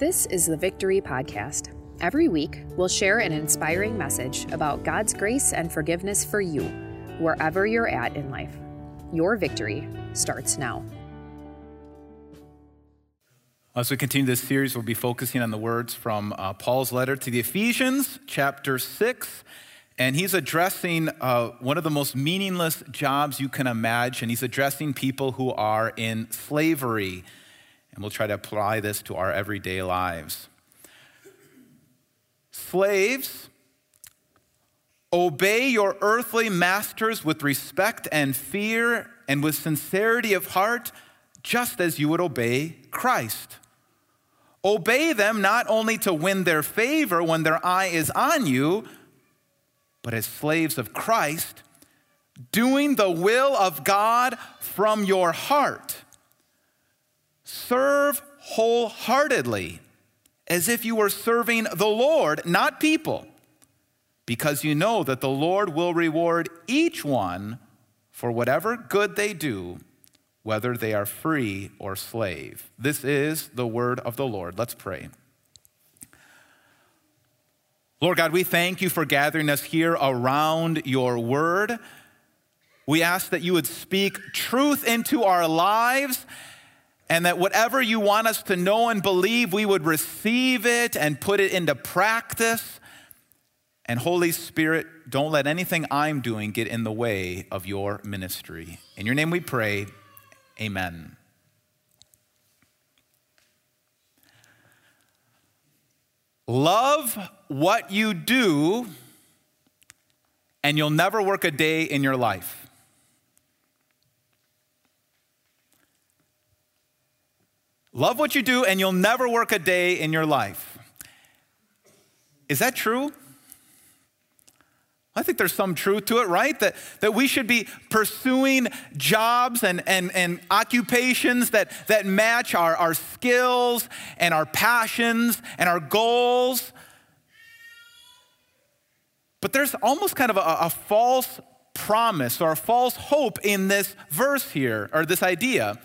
This is the Victory Podcast. Every week, we'll share an inspiring message about God's grace and forgiveness for you, wherever you're at in life. Your victory starts now. As we continue this series, we'll be focusing on the words from uh, Paul's letter to the Ephesians, chapter 6. And he's addressing uh, one of the most meaningless jobs you can imagine. He's addressing people who are in slavery. And we'll try to apply this to our everyday lives. Slaves, obey your earthly masters with respect and fear and with sincerity of heart, just as you would obey Christ. Obey them not only to win their favor when their eye is on you, but as slaves of Christ, doing the will of God from your heart. Serve wholeheartedly as if you were serving the Lord, not people, because you know that the Lord will reward each one for whatever good they do, whether they are free or slave. This is the word of the Lord. Let's pray. Lord God, we thank you for gathering us here around your word. We ask that you would speak truth into our lives and that whatever you want us to know and believe, we would receive it and put it into practice. And Holy Spirit, don't let anything I'm doing get in the way of your ministry. In your name we pray, amen. Love what you do, and you'll never work a day in your life. Love what you do, and you'll never work a day in your life. Is that true? I think there's some truth to it, right? That, that we should be pursuing jobs and, and, and occupations that, that match our, our skills and our passions and our goals. But there's almost kind of a, a false promise or a false hope in this verse here, or this idea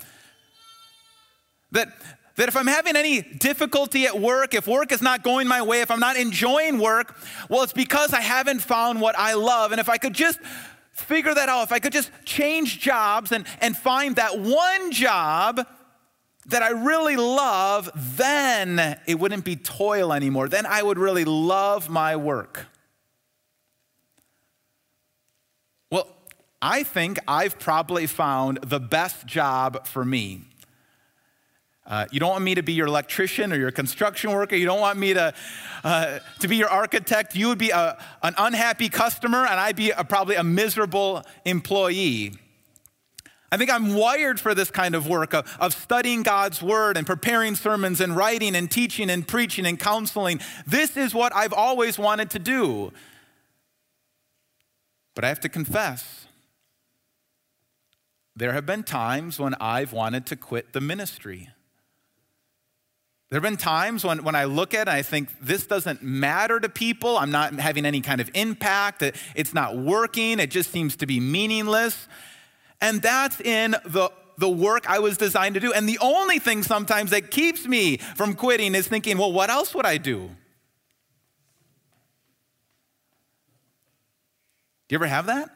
that, that if I'm having any difficulty at work, if work is not going my way, if I'm not enjoying work, well, it's because I haven't found what I love. And if I could just figure that out, if I could just change jobs and, and find that one job that I really love, then it wouldn't be toil anymore. Then I would really love my work. Well, I think I've probably found the best job for me. Uh, you don't want me to be your electrician or your construction worker. You don't want me to, uh, to be your architect. You would be a, an unhappy customer, and I'd be a, probably a miserable employee. I think I'm wired for this kind of work of, of studying God's word and preparing sermons and writing and teaching and preaching and counseling. This is what I've always wanted to do. But I have to confess, there have been times when I've wanted to quit the ministry. There have been times when, when I look at it, I think this doesn't matter to people. I'm not having any kind of impact. It's not working. It just seems to be meaningless. And that's in the, the work I was designed to do. And the only thing sometimes that keeps me from quitting is thinking, well, what else would I do? Do you ever have that?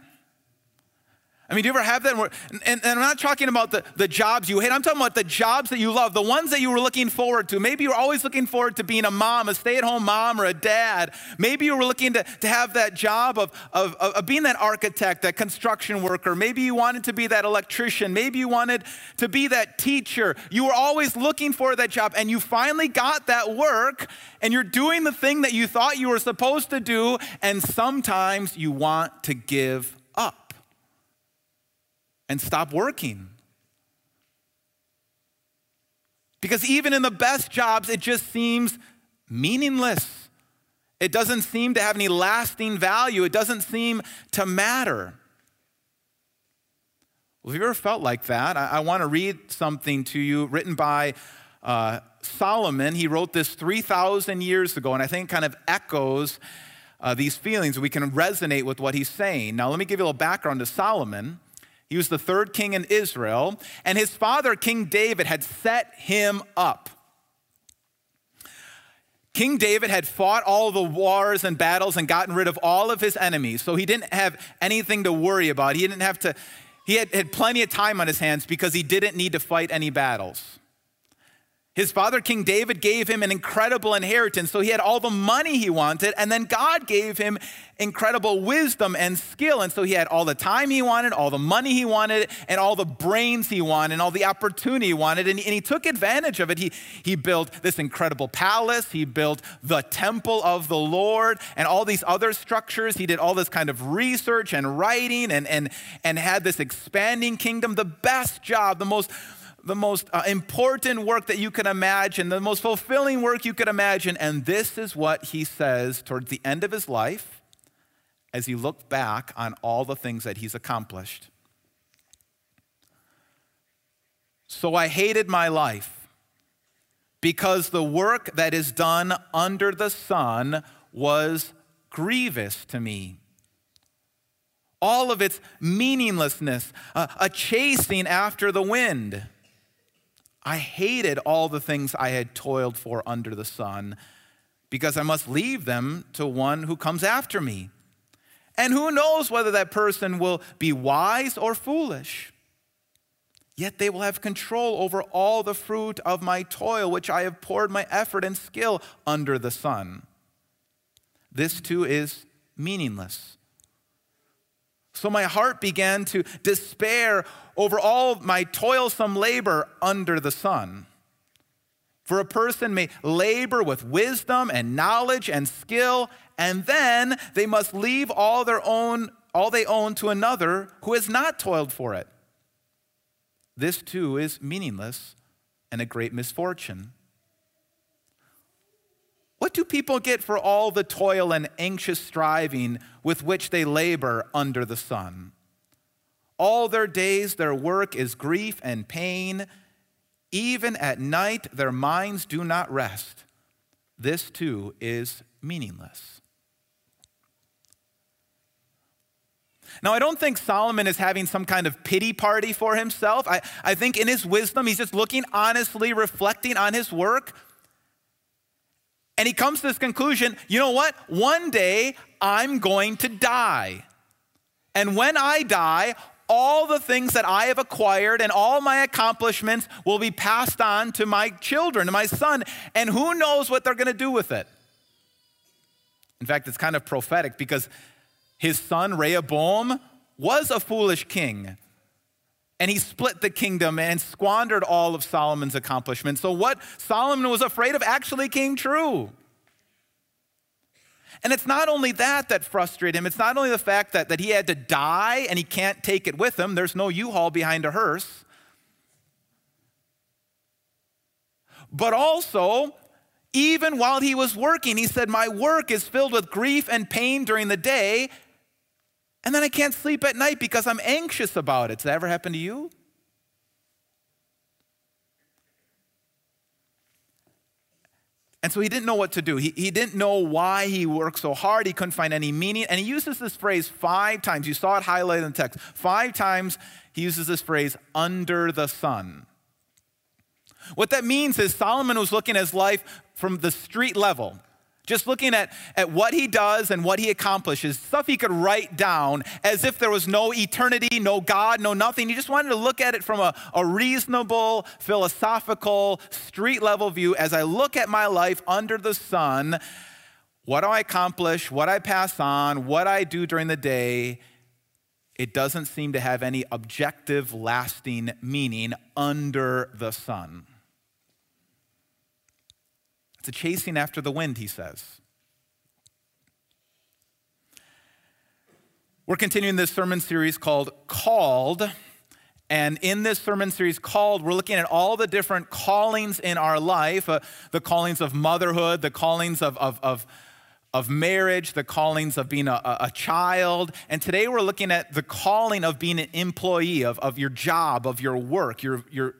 I mean, do you ever have that? And, and, and, I'm not talking about the, the jobs you hate. I'm talking about the jobs that you love, the ones that you were looking forward to. Maybe you were always looking forward to being a mom, a stay at home mom, or a dad. Maybe you were looking to, to have that job of, of, of being that architect, that construction worker. Maybe you wanted to be that electrician. Maybe you wanted to be that teacher. You were always looking for that job, and you finally got that work, and you're doing the thing that you thought you were supposed to do, and sometimes you want to give and stop working. Because even in the best jobs, it just seems meaningless. It doesn't seem to have any lasting value. It doesn't seem to matter. Well, have you ever felt like that? I, I want to read something to you written by uh, Solomon. He wrote this 3,000 years ago, and I think kind of echoes uh, these feelings. We can resonate with what he's saying. Now, let me give you a little background to Solomon. He was the third king in Israel, and his father, King David, had set him up. King David had fought all the wars and battles and gotten rid of all of his enemies, so he didn't have anything to worry about. He didn't have to, he had, had plenty of time on his hands because he didn't need to fight any battles. His father, King David, gave him an incredible inheritance. So he had all the money he wanted. And then God gave him incredible wisdom and skill. And so he had all the time he wanted, all the money he wanted, and all the brains he wanted, and all the opportunity he wanted. And, and he took advantage of it. He, he built this incredible palace. He built the temple of the Lord and all these other structures. He did all this kind of research and writing and, and, and had this expanding kingdom. The best job, the most the most uh, important work that you can imagine, the most fulfilling work you could imagine. And this is what he says towards the end of his life as he looked back on all the things that he's accomplished. So I hated my life because the work that is done under the sun was grievous to me all of its meaninglessness, uh, a chasing after the wind. I hated all the things I had toiled for under the sun because I must leave them to one who comes after me. And who knows whether that person will be wise or foolish? Yet they will have control over all the fruit of my toil, which I have poured my effort and skill under the sun. This too is meaningless. So my heart began to despair over all my toilsome labor under the sun. For a person may labor with wisdom and knowledge and skill, and then they must leave all their own all they own to another who has not toiled for it. This too is meaningless and a great misfortune. What do people get for all the toil and anxious striving with which they labor under the sun? All their days, their work is grief and pain. Even at night, their minds do not rest. This too is meaningless. Now, I don't think Solomon is having some kind of pity party for himself. I, I think in his wisdom, he's just looking honestly, reflecting on his work and he comes to this conclusion you know what? One day I'm going to die. And when I die, all the things that I have acquired and all my accomplishments will be passed on to my children, to my son, and who knows what they're going to do with it. In fact, it's kind of prophetic because his son Rehoboam was a foolish king and he split the kingdom and squandered all of Solomon's accomplishments. So, what Solomon was afraid of actually came true. And it's not only that that frustrated him, it's not only the fact that, that he had to die and he can't take it with him, there's no U Haul behind a hearse. But also, even while he was working, he said, My work is filled with grief and pain during the day, and then I can't sleep at night because I'm anxious about it. Does that ever happen to you? And so he didn't know what to do. He, he didn't know why he worked so hard. He couldn't find any meaning. And he uses this phrase five times. You saw it highlighted in the text. Five times he uses this phrase, under the sun. What that means is Solomon was looking at his life from the street level. Just looking at, at what he does and what he accomplishes, stuff he could write down as if there was no eternity, no God, no nothing. He just wanted to look at it from a, a reasonable, philosophical, street level view. As I look at my life under the sun, what do I accomplish, what I pass on, what I do during the day, it doesn't seem to have any objective, lasting meaning under the sun. It's a chasing after the wind, he says. We're continuing this sermon series called Called. And in this sermon series called, we're looking at all the different callings in our life uh, the callings of motherhood, the callings of, of, of, of marriage, the callings of being a, a, child. And today we're looking at the calling of being an employee, of, of your job, of your work, your, your,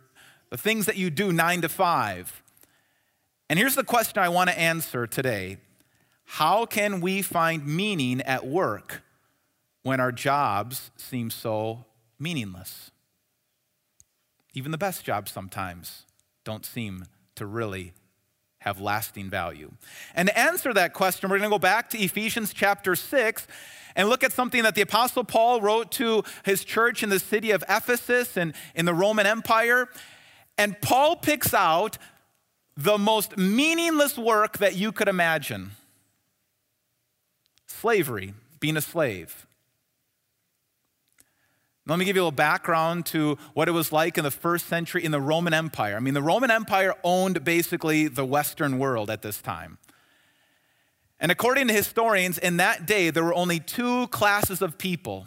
the things that you do nine to five. And here's the question I want to answer today How can we find meaning at work when our jobs seem so meaningless? Even the best jobs sometimes don't seem to really have lasting value? And to answer that question, we're going to go back to Ephesians chapter 6 and look at something that the Apostle Paul wrote to his church in the city of Ephesus and in the Roman Empire. And Paul picks out the most meaningless work that you could imagine slavery, being a slave. Let me give you a little background to what it was like in the first century in the Roman Empire. I mean, the Roman Empire owned basically the Western world at this time. And according to historians, in that day, there were only two classes of people.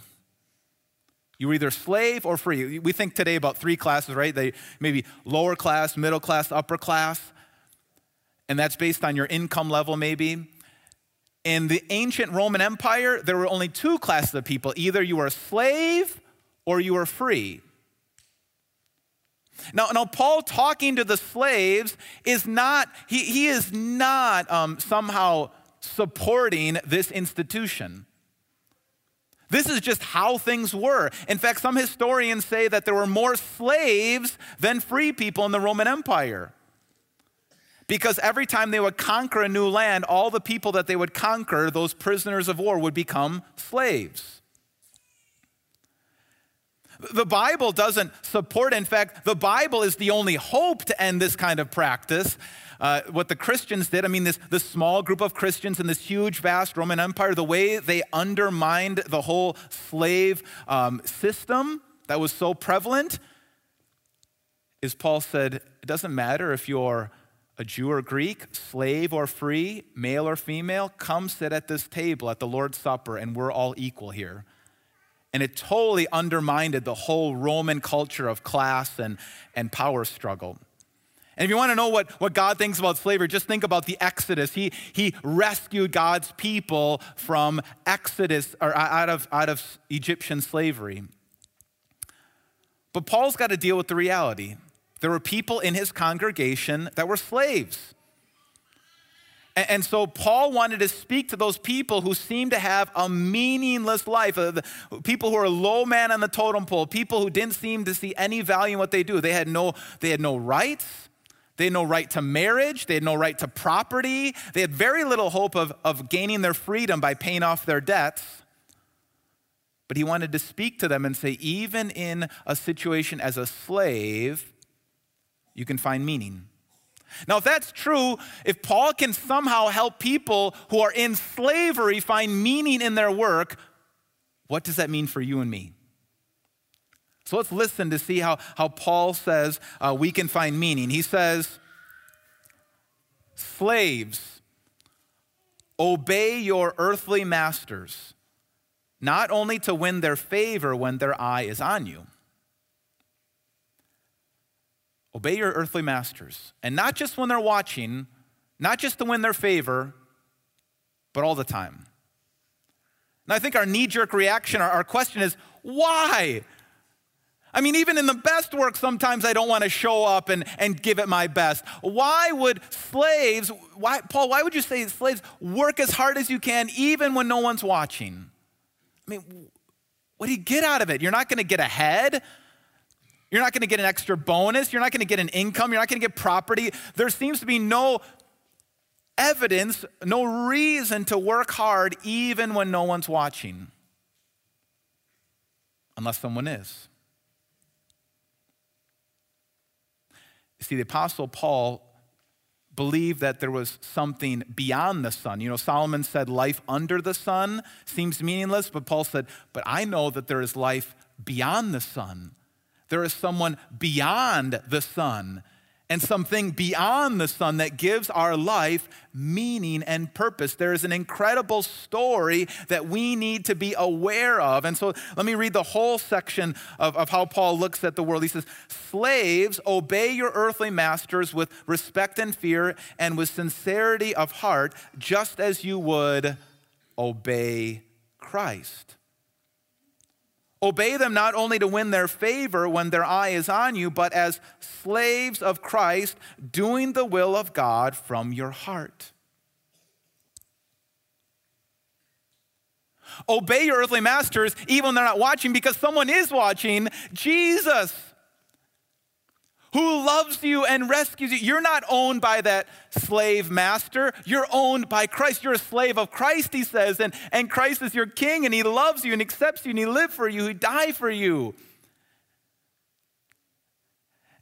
You were either slave or free. We think today about three classes, right? They maybe lower class, middle class, upper class. And that's based on your income level, maybe. In the ancient Roman Empire, there were only two classes of people either you were a slave or you were free. Now, now Paul talking to the slaves is not, he, he is not um, somehow supporting this institution. This is just how things were. In fact, some historians say that there were more slaves than free people in the Roman Empire. Because every time they would conquer a new land, all the people that they would conquer, those prisoners of war, would become slaves. The Bible doesn't support, in fact, the Bible is the only hope to end this kind of practice. Uh, what the Christians did, I mean, this, this small group of Christians in this huge, vast Roman Empire, the way they undermined the whole slave um, system that was so prevalent, is Paul said, it doesn't matter if you're a Jew or Greek, slave or free, male or female, come sit at this table at the Lord's Supper, and we're all equal here. And it totally undermined the whole Roman culture of class and, and power struggle. And if you want to know what, what God thinks about slavery, just think about the Exodus. He, he rescued God's people from Exodus or out of, out of Egyptian slavery. But Paul's got to deal with the reality. There were people in his congregation that were slaves. And so Paul wanted to speak to those people who seem to have a meaningless life, uh, people who are low man on the totem pole, people who didn't seem to see any value in what they do. They had no, they had no rights. They had no right to marriage. They had no right to property. They had very little hope of, of gaining their freedom by paying off their debts. But he wanted to speak to them and say, even in a situation as a slave, you can find meaning. Now, if that's true, if Paul can somehow help people who are in slavery find meaning in their work, what does that mean for you and me? So let's listen to see how, how Paul says uh, we can find meaning. He says, Slaves, obey your earthly masters, not only to win their favor when their eye is on you Obey your earthly masters. And not just when they're watching, not just to win their favor, but all the time. And I think our knee jerk reaction, our, question is why? I mean, even in the best work, sometimes I don't want to show up and, and give it my best. Why would slaves, why, Paul, why would you say slaves work as hard as you can even when no one's watching? I mean, what do you get out of it? You're not going to get ahead. You're not going to get an extra bonus. You're not going to get an income. You're not going to get property. There seems to be no evidence, no reason to work hard even when no one's watching, unless someone is. You see, the Apostle Paul believed that there was something beyond the sun. You know, Solomon said life under the sun seems meaningless, but Paul said, but I know that there is life beyond the sun. There is someone beyond the sun and something beyond the sun that gives our life meaning and purpose. There is an incredible story that we need to be aware of. And so let me read the whole section of, of how Paul looks at the world. He says, Slaves, obey your earthly masters with respect and fear and with sincerity of heart, just as you would obey Christ. Obey them not only to win their favor when their eye is on you, but as slaves of Christ, doing the will of God from your heart. Obey your earthly masters even when they're not watching because someone is watching Jesus, who loves you and rescues you. You're not owned by that slave master. You're owned by Christ. You're a slave of Christ, he says, and, and Christ is your king, and he loves you and accepts you, and he lived for you, he died for you.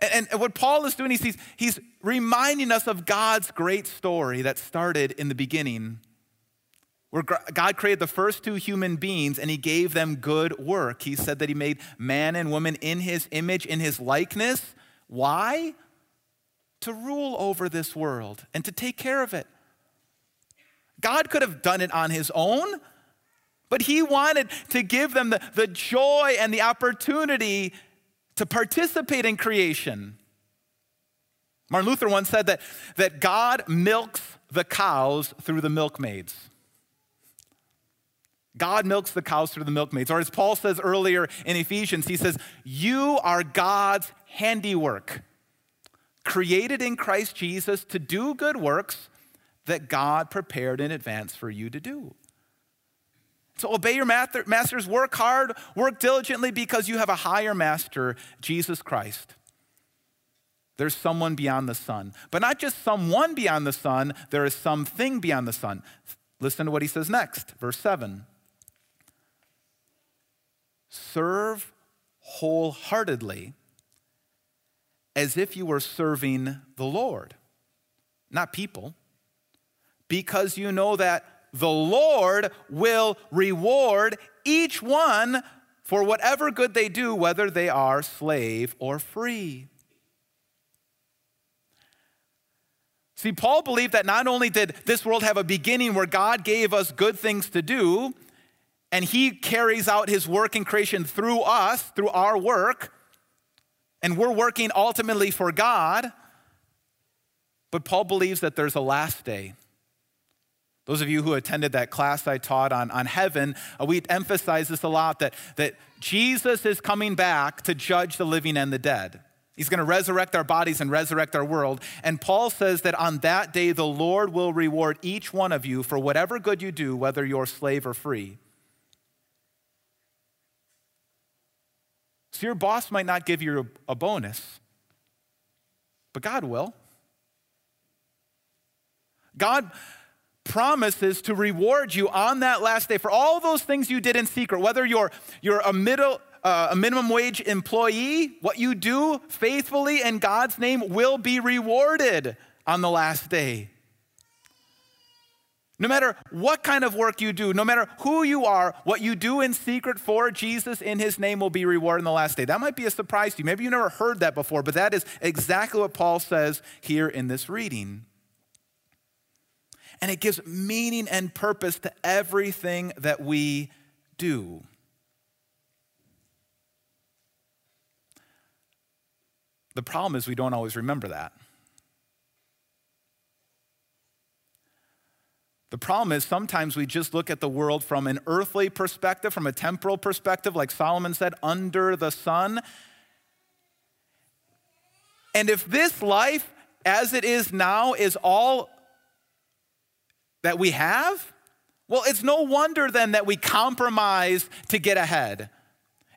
And, and what Paul is doing, he's, he's reminding us of God's great story that started in the beginning where God created the first two human beings and he gave them good work. He said that he made man and woman in his image, in his likeness. Why? To rule over this world and to take care of it. God could have done it on his own, but he wanted to give them the, the joy and the opportunity to participate in creation. Martin Luther once said that, that God milks the cows through the milkmaids. God milks the cows through the milkmaids. Or as Paul says earlier in Ephesians, he says, You are God's handiwork, created in Christ Jesus to do good works that God prepared in advance for you to do. So obey your masters, work hard, work diligently because you have a higher master, Jesus Christ. There's someone beyond the sun. But not just someone beyond the sun, there is something beyond the sun. Listen to what he says next, verse 7 serve wholeheartedly as if you were serving the Lord, not people, because you know that the Lord will reward each one for whatever good they do, whether they are slave or free. See, Paul believed that not only did this world have a beginning where God gave us good things to do, and he carries out his work in creation through us, through our work, and we're working ultimately for God. But Paul believes that there's a last day. Those of you who attended that class I taught on, on heaven, uh, we emphasize this a lot that, that Jesus is coming back to judge the living and the dead. He's going to resurrect our bodies and resurrect our world. And Paul says that on that day, the Lord will reward each one of you for whatever good you do, whether you're slave or free. So your boss might not give you a bonus, but God will. God promises to reward you on that last day for all those things you did in secret, whether you're, you're a middle uh, a minimum wage employee, what you do faithfully in God's name will be rewarded on the last day. No matter what kind of work you do, no matter who you are, what you do in secret for Jesus in his name will be rewarded in the last day. That might be a surprise to you. Maybe you never heard that before, but that is exactly what Paul says here in this reading. And it gives meaning and purpose to everything that we do. The problem is we don't always remember that. The problem is sometimes we just look at the world from an earthly perspective, from a temporal perspective, like Solomon said, under the sun. And if this life, as it is now, is all that we have, well, it's no wonder then that we compromise to get ahead.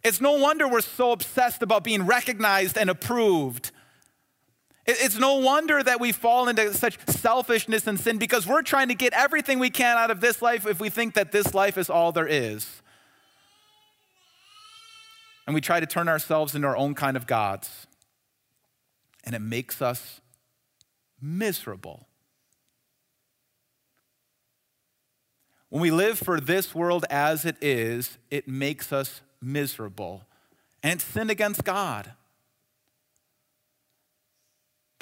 It's no wonder we're so obsessed about being recognized and approved it's no wonder that we fall into such selfishness and sin because we're trying to get everything we can out of this life if we think that this life is all there is. And we try to turn ourselves into our own kind of gods. And it makes us miserable. When we live for this world as it is, it makes us miserable. And it's sin against God.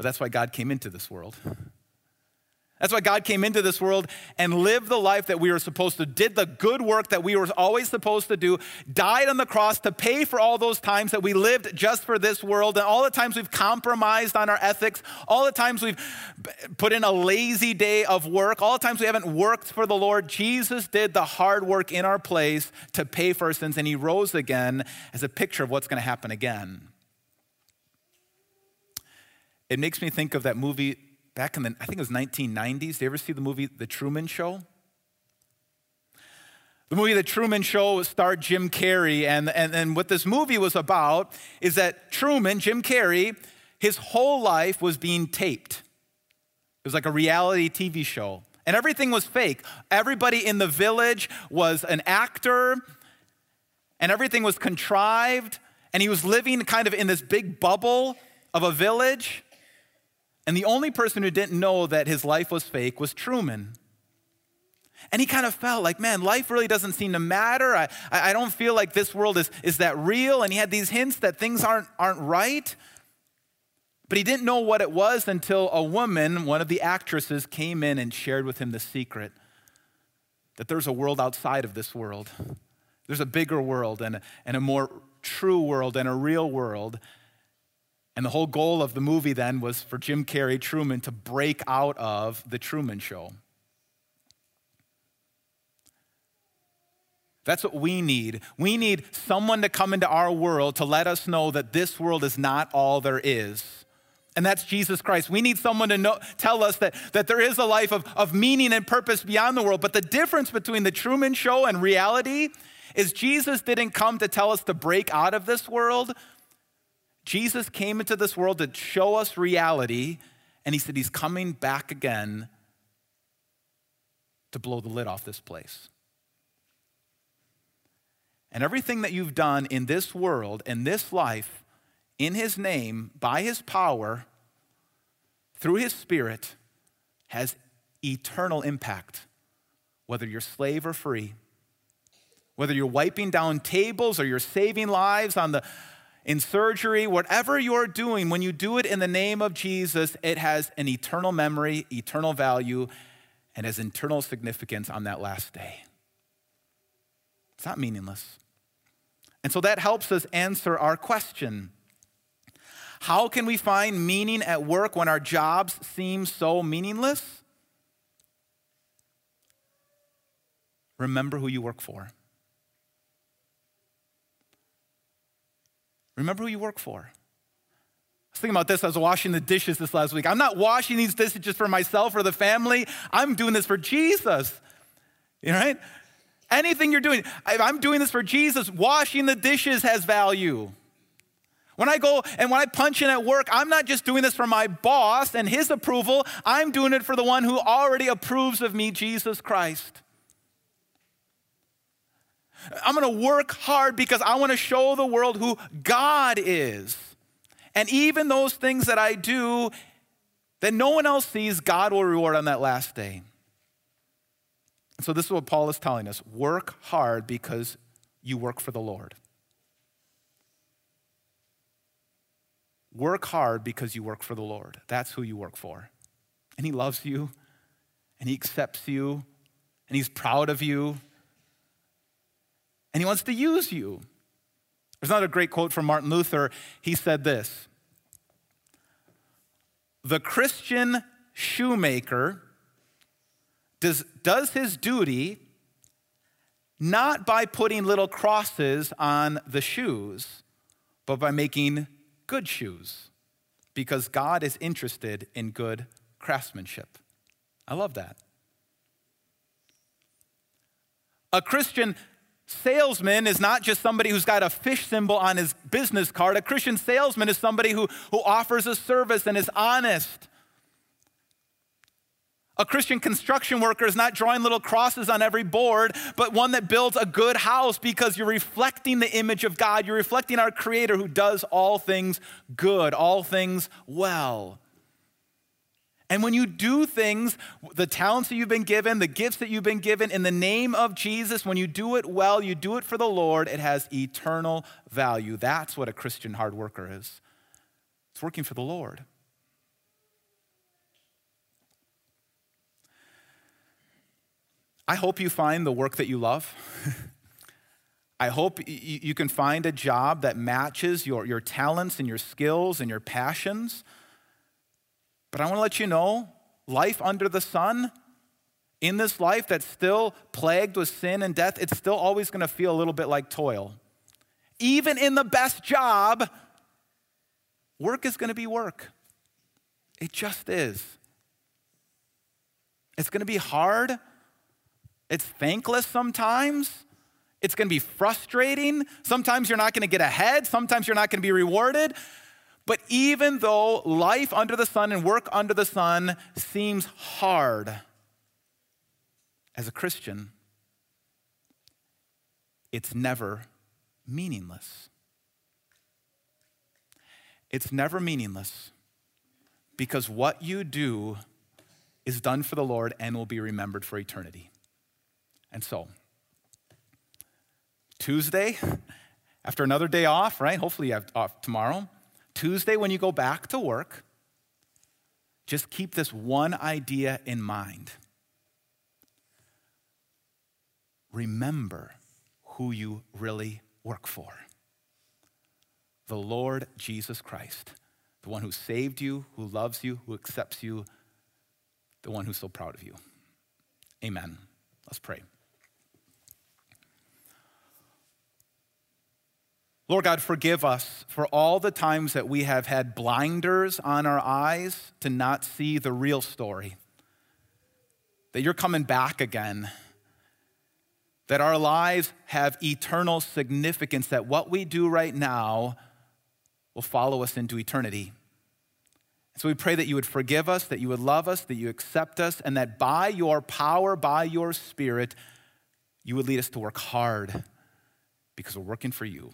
But that's why God came into this world. That's why God came into this world and lived the life that we were supposed to, did the good work that we were always supposed to do, died on the cross to pay for all those times that we lived just for this world, and all the times we've compromised on our ethics, all the times we've put in a lazy day of work, all the times we haven't worked for the Lord. Jesus did the hard work in our place to pay for our sins, and He rose again as a picture of what's going to happen again. It makes me think of that movie back in the, I think it was 1990s. Did you ever see the movie The Truman Show? The movie The Truman Show starred Jim Carrey, and, and, and what this movie was about is that Truman, Jim Carrey, his whole life was being taped. It was like a reality TV show. And everything was fake. Everybody in the village was an actor, and everything was contrived. And he was living kind of in this big bubble of a village. And the only person who didn't know that his life was fake was Truman. And he kind of felt like, man, life really doesn't seem to matter. I, I don't feel like this world is, is that real. And he had these hints that things aren't, aren't right. But he didn't know what it was until a woman, one of the actresses, came in and shared with him the secret that there's a world outside of this world. There's a bigger world and and a more true world and a real world. And the whole goal of the movie then was for Jim Carrey, Truman, to break out of the Truman Show. That's what we need. We need someone to come into our world to let us know that this world is not all there is and that's Jesus Christ. We need someone to know, tell us that, that there is a life of, of meaning and purpose beyond the world. But the difference between the Truman Show and reality is Jesus didn't come to tell us to break out of this world. Jesus came into this world to show us reality, and he said he's coming back again to blow the lid off this place. And everything that you've done in this world, in this life, in his name, by his power, through his spirit, has eternal impact, whether you're slave or free. Whether you're wiping down tables or you're saving lives on the in surgery, whatever you're doing, when you do it in the name of Jesus, it has an eternal memory, eternal value, and has eternal significance on that last day. It's not meaningless. And so that helps us answer our question how can we find meaning at work when our jobs seem so meaningless? Remember who you work for. Remember who you work for. I was thinking about this. I was washing the dishes this last week. I'm not washing these dishes just for myself or the family. I'm doing this for Jesus. You right? Anything you're doing, I'm doing this for Jesus. Washing the dishes has value. When I go and when I punch in at work, I'm not just doing this for my boss and his approval, I'm doing it for the one who already approves of me, Jesus Christ. I'm gonna work hard because I wanna show the world who God is. And even those things that I do that no one else sees, God will reward on that last day. so, this is what Paul is telling us work hard because you work for the Lord. Work hard because you work for the Lord. That's who you work for. And He loves you, and He accepts you, and He's proud of you, and He wants to use you. There's another great quote from Martin Luther. He said this The Christian shoemaker does, does his duty not by putting little crosses on the shoes, but by making good shoes because God is interested in good craftsmanship. I love that. A Christian salesman is not just somebody who's got a fish symbol on his business card. A Christian salesman is somebody who, who offers a service and is honest a Christian construction worker is not drawing little crosses on every board, but one that builds a good house because you're reflecting the image of God. You're reflecting our Creator who does all things good, all things well. And when you do things, the talents that you've been given, the gifts that you've been given in the name of Jesus, when you do it well, you do it for the Lord, it has eternal value. That's what a Christian hard worker is. It's working for the Lord. I hope you find the work that you love. I hope you can find a job that matches your, your talents and your skills and your passions. But I want to let you know life under the sun, in this life that's still plagued with sin and death, it's still always going to feel a little bit like toil. Even in the best job, work is going to be work. It just is. It's going to be hard. It's thankless sometimes. It's going to be frustrating. Sometimes you're not going to get ahead. Sometimes you're not going to be rewarded. But even though life under the sun and work under the sun seems hard, as a Christian, it's never meaningless. It's never meaningless because what you do is done for the Lord and will be remembered for eternity. And so, Tuesday, after another day off, right? Hopefully you have off tomorrow. Tuesday, when you go back to work, just keep this one idea in mind. Remember who you really work for the Lord Jesus Christ, the one who saved you, who loves you, who accepts you, the one who's so proud of you. Amen. Let's pray. Lord God, forgive us for all the times that we have had blinders on our eyes to not see the real story. That you're coming back again. That our lives have eternal significance, that what we do right now will follow us into eternity. So we pray that you would forgive us, that you would love us, that you accept us, and that by your power, by your spirit, you would lead us to work hard because we're working for you.